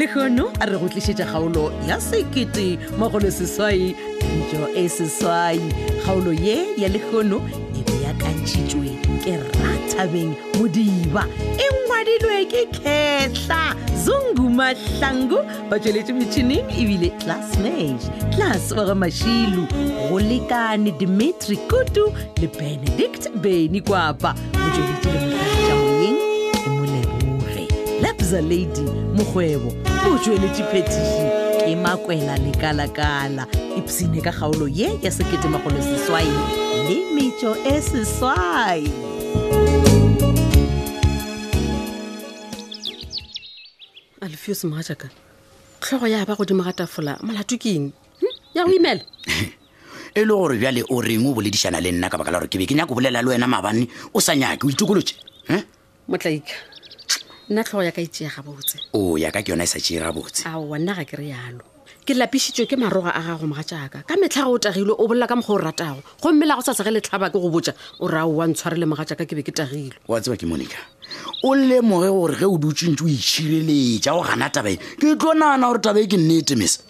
lehono a re go tlišetša kgaolo ya sekete mogolo seswai dijo e seswai kgaolo ye ya lehono e beakantšhitšwe ke rathabeng modiba e ngwadilwe ke khetla zungu mahlangu ba tšweletše metšhineng ebile class nage class wa ga mašilu go lekane dimitri kutu le benedict beny kwapa o tšweletše le mokgatša moyeng ke moleboge lapza lady mokgwebo o tšweletše phetiši ke makwela lekalakala ipsene ka kgaolo ye ya sekete magolo seswai le metšo e seswai alfios mogatšaka tlhogo ya ba godimo ga tafola molato ke eng Hm? ya go imela e le gore bjale o reng o boledišana le nna ka baka la gore ke be ke nyako bolela le wena maabane o sa nyake o itokolotše Hm? motlaika nna tlhogo ya ka e tšea gabotse o ya ka ke yona e sa tšee gabotse aowa nna ga ke re yalo ke lapišitšwe ke maroga a gago moga jaaka ka metlha ga o tagilwe o bolela ka mokgwa o ratago gomme la go sa sege letlhaba ke go botsa o ra oa ntshwarele moga jaaka ke be ke tagilwe wa tseba ke monica o lemoge gore ge o dutse ntse o itšhireletša go gana tabae ke tlo nagana gore tabae ke nnete mese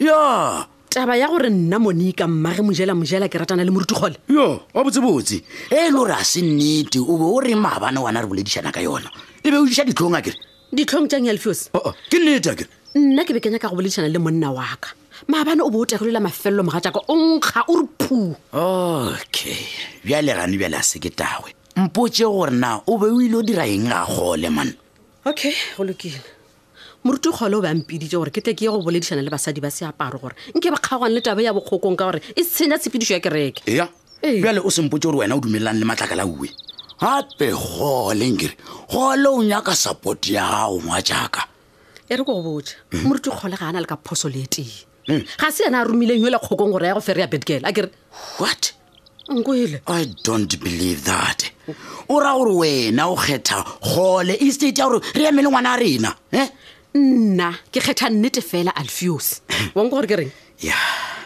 ya taba ya gore nna monica mmage mojela mojela ke ratana le moruti kgole yo wa botsebotse e le gore a se nnete o be o re maabane wana re boledišana ka yona e be o diša ditlhong a kere ditlhong tša ngalfios Oh, oh, ke nnete a ke nna ke be ke nyaka go boledišana le monna waka maabane o bo o tegolela mafelelo moga jaaka o nkga o re phuu okay bjale gane bjale a se ke tagwe mpotse gore na o be o ile o dira eng a gole man okay go lokile moruti kgole o be a mpiditse gore ke tle ke ye go boledišana le basadi ba seaparo gore nke ba kgaogane le taba ya bokgokong ka gore e tshenya tshepedišo ya kereke eya bjale o sempotse gore wena o dumelelang le matlakala uwe gape goleng kere gole o nyaka support ya gago ngwa jaaka e re ko go botsa mm. moruti kgole ga a na le ka phoso le tee mm. ga se yena a romileng yola kgokong gore ya go fere ya betgirl a kere what nkoele i don't believe that o ra gore wena o kgetha gole e state ya gore re emele ngwana a rena eh? nna ke kgetha nnete fela alfios wanko gore ke reng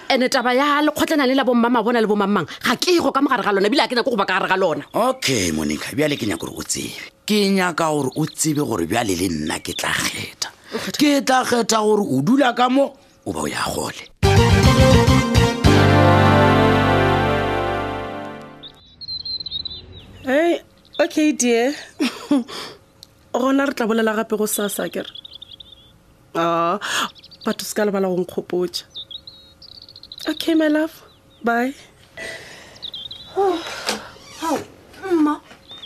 ene taba ya lekgotlana le la bommama bona le bomammang ga ke go ka mogare ga lona ebile a ke nyako go ba ka gare ga lona okay monica bjale ke nyako gore o tsebe ke nyaka gore o tsebe gore bjale le nna ke tla kgetha ke tla kgetha gore o dula ka mo o ba o ya gole okay dear gona re tla bolela gape go sasa kere a batho se ka lebala go nkgopotša okay my love bye oh, oh, mma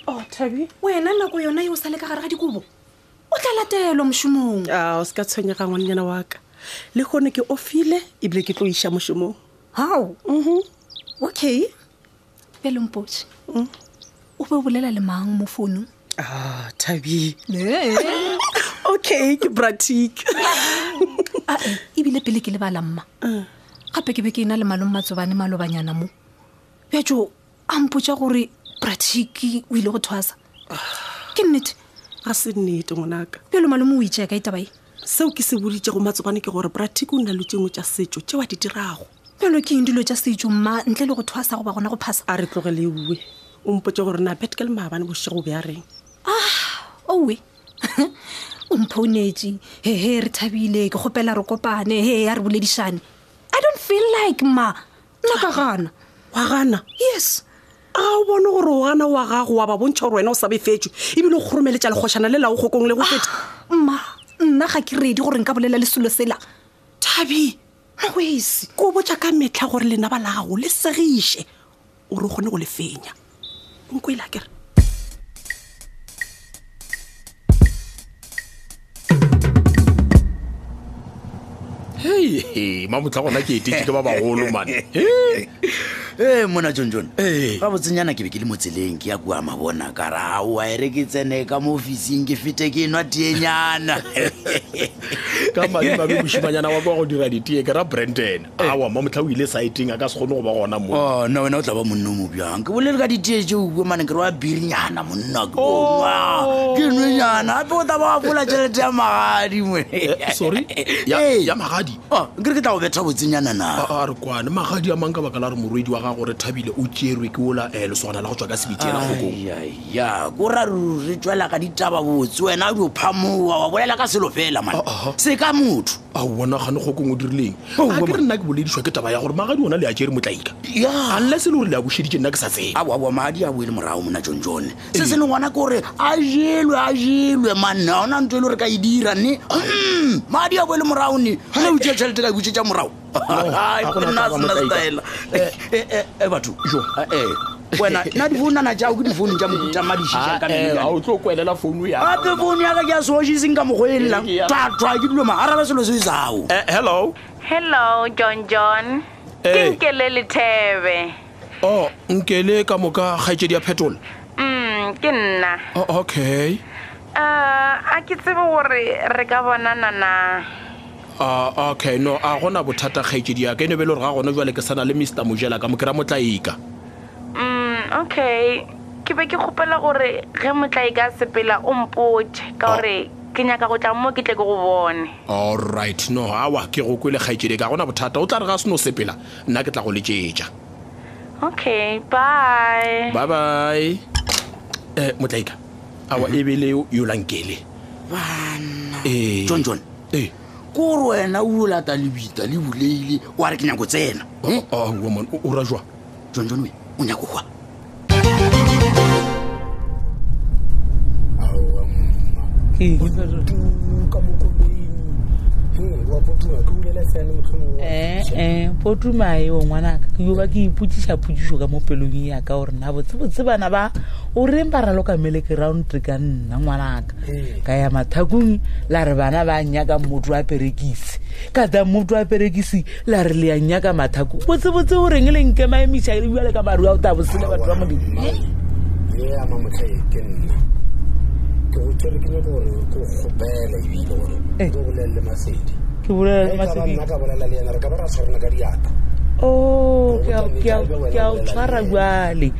o oh, thabi wena nako yona yo o sa le ka gare ga dikobo o tla latelwa mošomong a o se ka tshwenyega ngwannyana wa ka le kgone ke ofile ebile ke tlo iša mošomong gao mm-hmm. okay bjale mpotse mm. o be o bolela le mang mo founong ah, tabi okay ke bratic ah, eh, ebile pele ke lebala mma mm. gape ke be ke e na le malong matsobane malobanyana mo bjatso a mpotsa gore bratic o ile go thwasa ke nnete ga se nnete ngwanaka pelo malome o itšea ka itabae seo ke se boditšego matsogwane ke gore bratic o nna lo tšengwe tša setšo tšeo a di dirago pelo ke eng dilo tša setšo mma ntle le go thwasa goba gona go phasa a re tlogele eue o mpotse gore na betke le maabane bošego o be a reng ah, owe o mphounetse hehe re thabile ke kgopela re kopane he ya re boledišane i don't feel like ma nna ga gana wa gana yes a o bone gore o gana wa gago wa ba bontšha gore wena o sa befetswe ebile o kgoromeletša lekgošana le lago kgokong le go feta ah, mma nna ga ke redi gore nka bolela le selo sela thabi makwesi ko botša ka metlha gore lenaba la gago le segiše gore o kgone go le fenya nkwela kere hei mamotla gona ke etetse ke ba bagolo mane ee eh, mona john john ee. ga botsenyana ke be ke le mo tseleng ke ya kua mabona ka ra aowa ere ke tsene ka mo officing ke fete ke nwa tienyana ka madimabe mošimanyana wa kwa go dira ditee ke ra branden awa ma motlha o ile saeteng a ka se kgone go ba gona mo oh, nna wena o tla ba monna o mobjang ke bolele ka ditee tse uwe mane ke re wa birinyana monna ke oh. ke nwenyana gape o taba wa fola tšhelete ya magadi mwe eh, eh, sorry ya magadi oh, ke re ke tla go betha botsenyana na a ah, ah, re kwane magadi a mang ka baka la re morwedi wa gago re thabile o tšerwe ke ola um eh, leswana la go tswa ka sebitiela gokongya ko ra re tswela ka ditaba botse wena o di o phamowa wa bolela ka selo fela mane se ka motho a bona gane go kong o dirileng a ke re nna ke boledišwa ke taba ya gore magadi ona le a tšere motlaika unless le gore le a bošeditše nna ke sa tseba aoaoa magadi a boele morago mona john john se se leng gona ke gore a jelwe a jelwe manne a ona ntho e le gore ka e dira nne mm, magadi a boele morago ne ga ne utšea tšhelete ka e utšetša morago nna sena style eh, eh, eh, batho jo wena na difounana jago ke difounu ja mokuta madišitšagape founu yaka ke a seošiseng ka mokgo e lelang twatlwa ke dilo magaraba selo se sao eh, hello hello john john eh. ke nkele lethebe o oh, nkele ka moka kgaetsedi ya phetola mm, ke nna oh, okay eh, a ke tsebe gore re ka bonanana Uh, okay no a gona bothata kgaetšedi yaka e ne be le gore ga gone jale ke sana le mr mojela ka mokera motlaika mm, okay ke be ke kgopela gore ge motlaika a sepela o mpotše ka gore oh. ke nyaka go tla mo ke tle ke go bone allright no awa ke go kwele kgaetšedi ka gona bothata o tla re ga seno sepela nna ke tla go letšetša okay bye bye bye um eh, motlaika awa e be le yolankele banna Ee. john john ee ko re wena o lata lebita le buleile wa re ke nyako tsena Eh? aowa man o- o ra jwa john john we o nyako gwa ee potumae o ngwanaka ke yoba ke ipotsiša photsišo ka mo pelong e yaka gore na botsebotse bana ba o reng ba raloka mele ground ka nna nna ngwanaka ee. ka ya mathakong la re bana ba nyaka motho wa perekisi ka da motho wa perekisi la re le ya nyaka mathako botsebotse o reng e leng ke maemiša e bjale ka maru a o ta bosele batho ba modimo ee, ee, ama motlha e ke nna ke go tsere ke nyako gore ko kgopele ebile gore ee. ke bolelele masedi ke bolelele masedi ka bolela le yena re ka ba ra tshwarana ka diata o oh, ke a o tshwara jale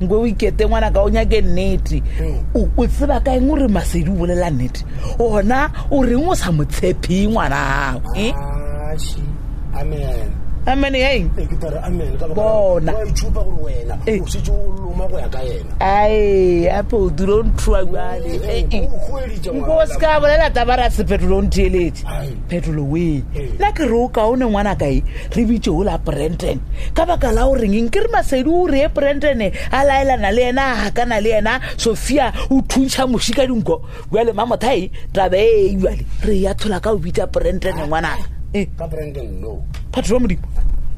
nkwe o ikete ngwana ka o nyake nnete o o tseba ka eng o re masedi o bolela nnete ona o reng o sa mo tshephe ngwana gago eh? Ashi, amen amen eng Eh, ke tare amen ka baka la- Bona. wa itshupa gore wena Eh. o setse o loma go ya ka yena ae ape o dule o nthoa jale Eh, eh. o hueditše nko o se ka bolela tabara sephetolo o ntheeletse Ai. phetolo wee nna ke re o kaone ngwana kae re bitse o la branden ka baka la o rengeng ke re masedi o reye brandene a laelana le ena a hakana le ena sophia o thuntšha moši ka dinko bjale mamothae taba ee jale re ya thola ka o bitsa brandene ngwanaka eh. phetolo modimo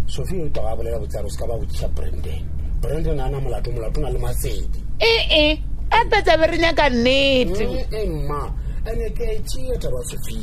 sophia o tloga a bolela botsaro se ka ba botsisa branden branden a na molato molato na le masedi ee eh, eh. a petsa be re nyaka nnete mma ane ke a e tšea taba sophia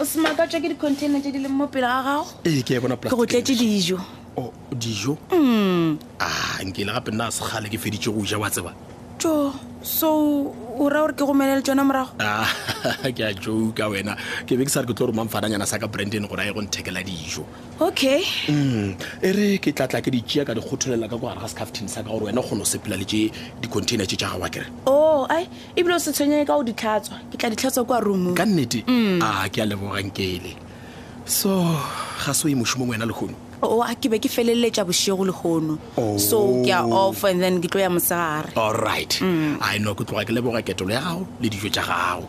o se makatswa ke di-container tse di leng mo pele ga gago ee ke ya bona ke go tletse dijo o dijo a mm. ah, nkele gape nna a sekgale ke feditse go ja wa tseba jo so o ra gore ke gomelele tsona morago ah, ke a jo ka wena ke be ke sa re ke tlo romang fananyana sa ka branden gore a ye go nthekela dijo okay mm, e re ke tlatla ke ditšea ka dikgotholela ka ko gare ga scaftin sa ka gore wena o kgone go sepela le tse di-container tse tša gago wa kere o oh, ai ebile o se tshwenyege ka go di tlhatswa ke tla di tlhatswa kwa roomong ka nnete mm. a ke a lebogankele so ga se o ye mošomong wena lekgono o a ke be ke feleletša bošego lekgono oh. so ke a off and then ke tlo ya mosegare all right mm. a no ke tloga ke leboga ketolo ya gago le dijo tša gago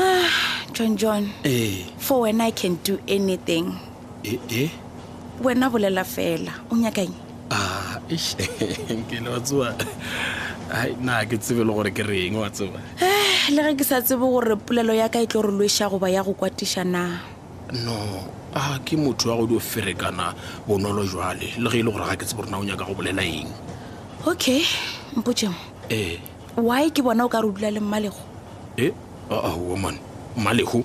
ah, john john ee for wena i can do anything e e wena bolela fela o nyakang ah, ke le wa tsewa na ke tsebe le gore ke reng wa tseba eh, le ge ke sa tsebe gore polelo ya ka e tlo re lweša goba ya go kwatiša na no a ke motho wa go di o ferekana bonolo jwale le ge e le gore ga ke tsebo rena o nyaka go bolela eng okay mpotseng ee why ke bona o ka re o dula le mmalego e aa woman mmalego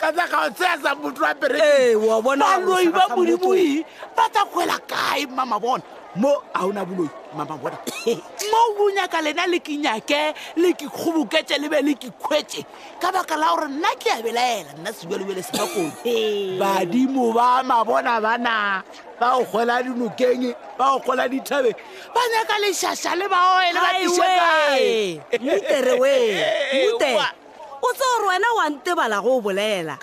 ka tsa ga tse sa motho a perebaloi ba modimoi ba tla kgwela kae mama bona mo a ona boloi mama bona mo bonya ka lena le ke nyake le ke kgoboketse le be le ke kgwetse ka baka la gore nna ke a belaela nna sebelobele se bakong badimo ba mabona bana ba go kgwela dinokeng ba go kgwela dithabeng ba nyaka lešaša le baoele ba tišekae o tse gore wena wa ntebala go o bolela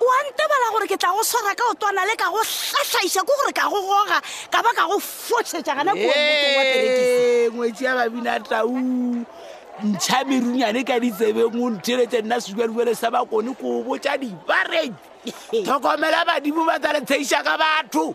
wa ntebala gore ke tla go swara ka otwana le ka go hlatlhaiša ko gore ka go goga ka ba ka go fošetša gana kongwetsi ya babina tau ntšha merunyane ka ditsebeng o ntheletše nna seduaduele sa bakone ko botša dibareng tlhokomela badimo ba tsa letshaiša ka batho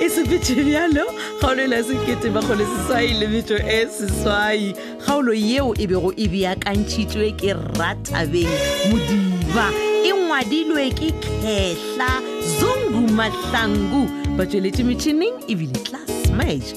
e sepetše bjalo kgaolo e la sekete makgolo seswai le metšo e seswai kgaolo yeo e bego e beakantšhitšwe ke ratabeng modiba e ngwadilwe ke kgehla zungu mahlangu ba tšweletše metšhineng ebile class mage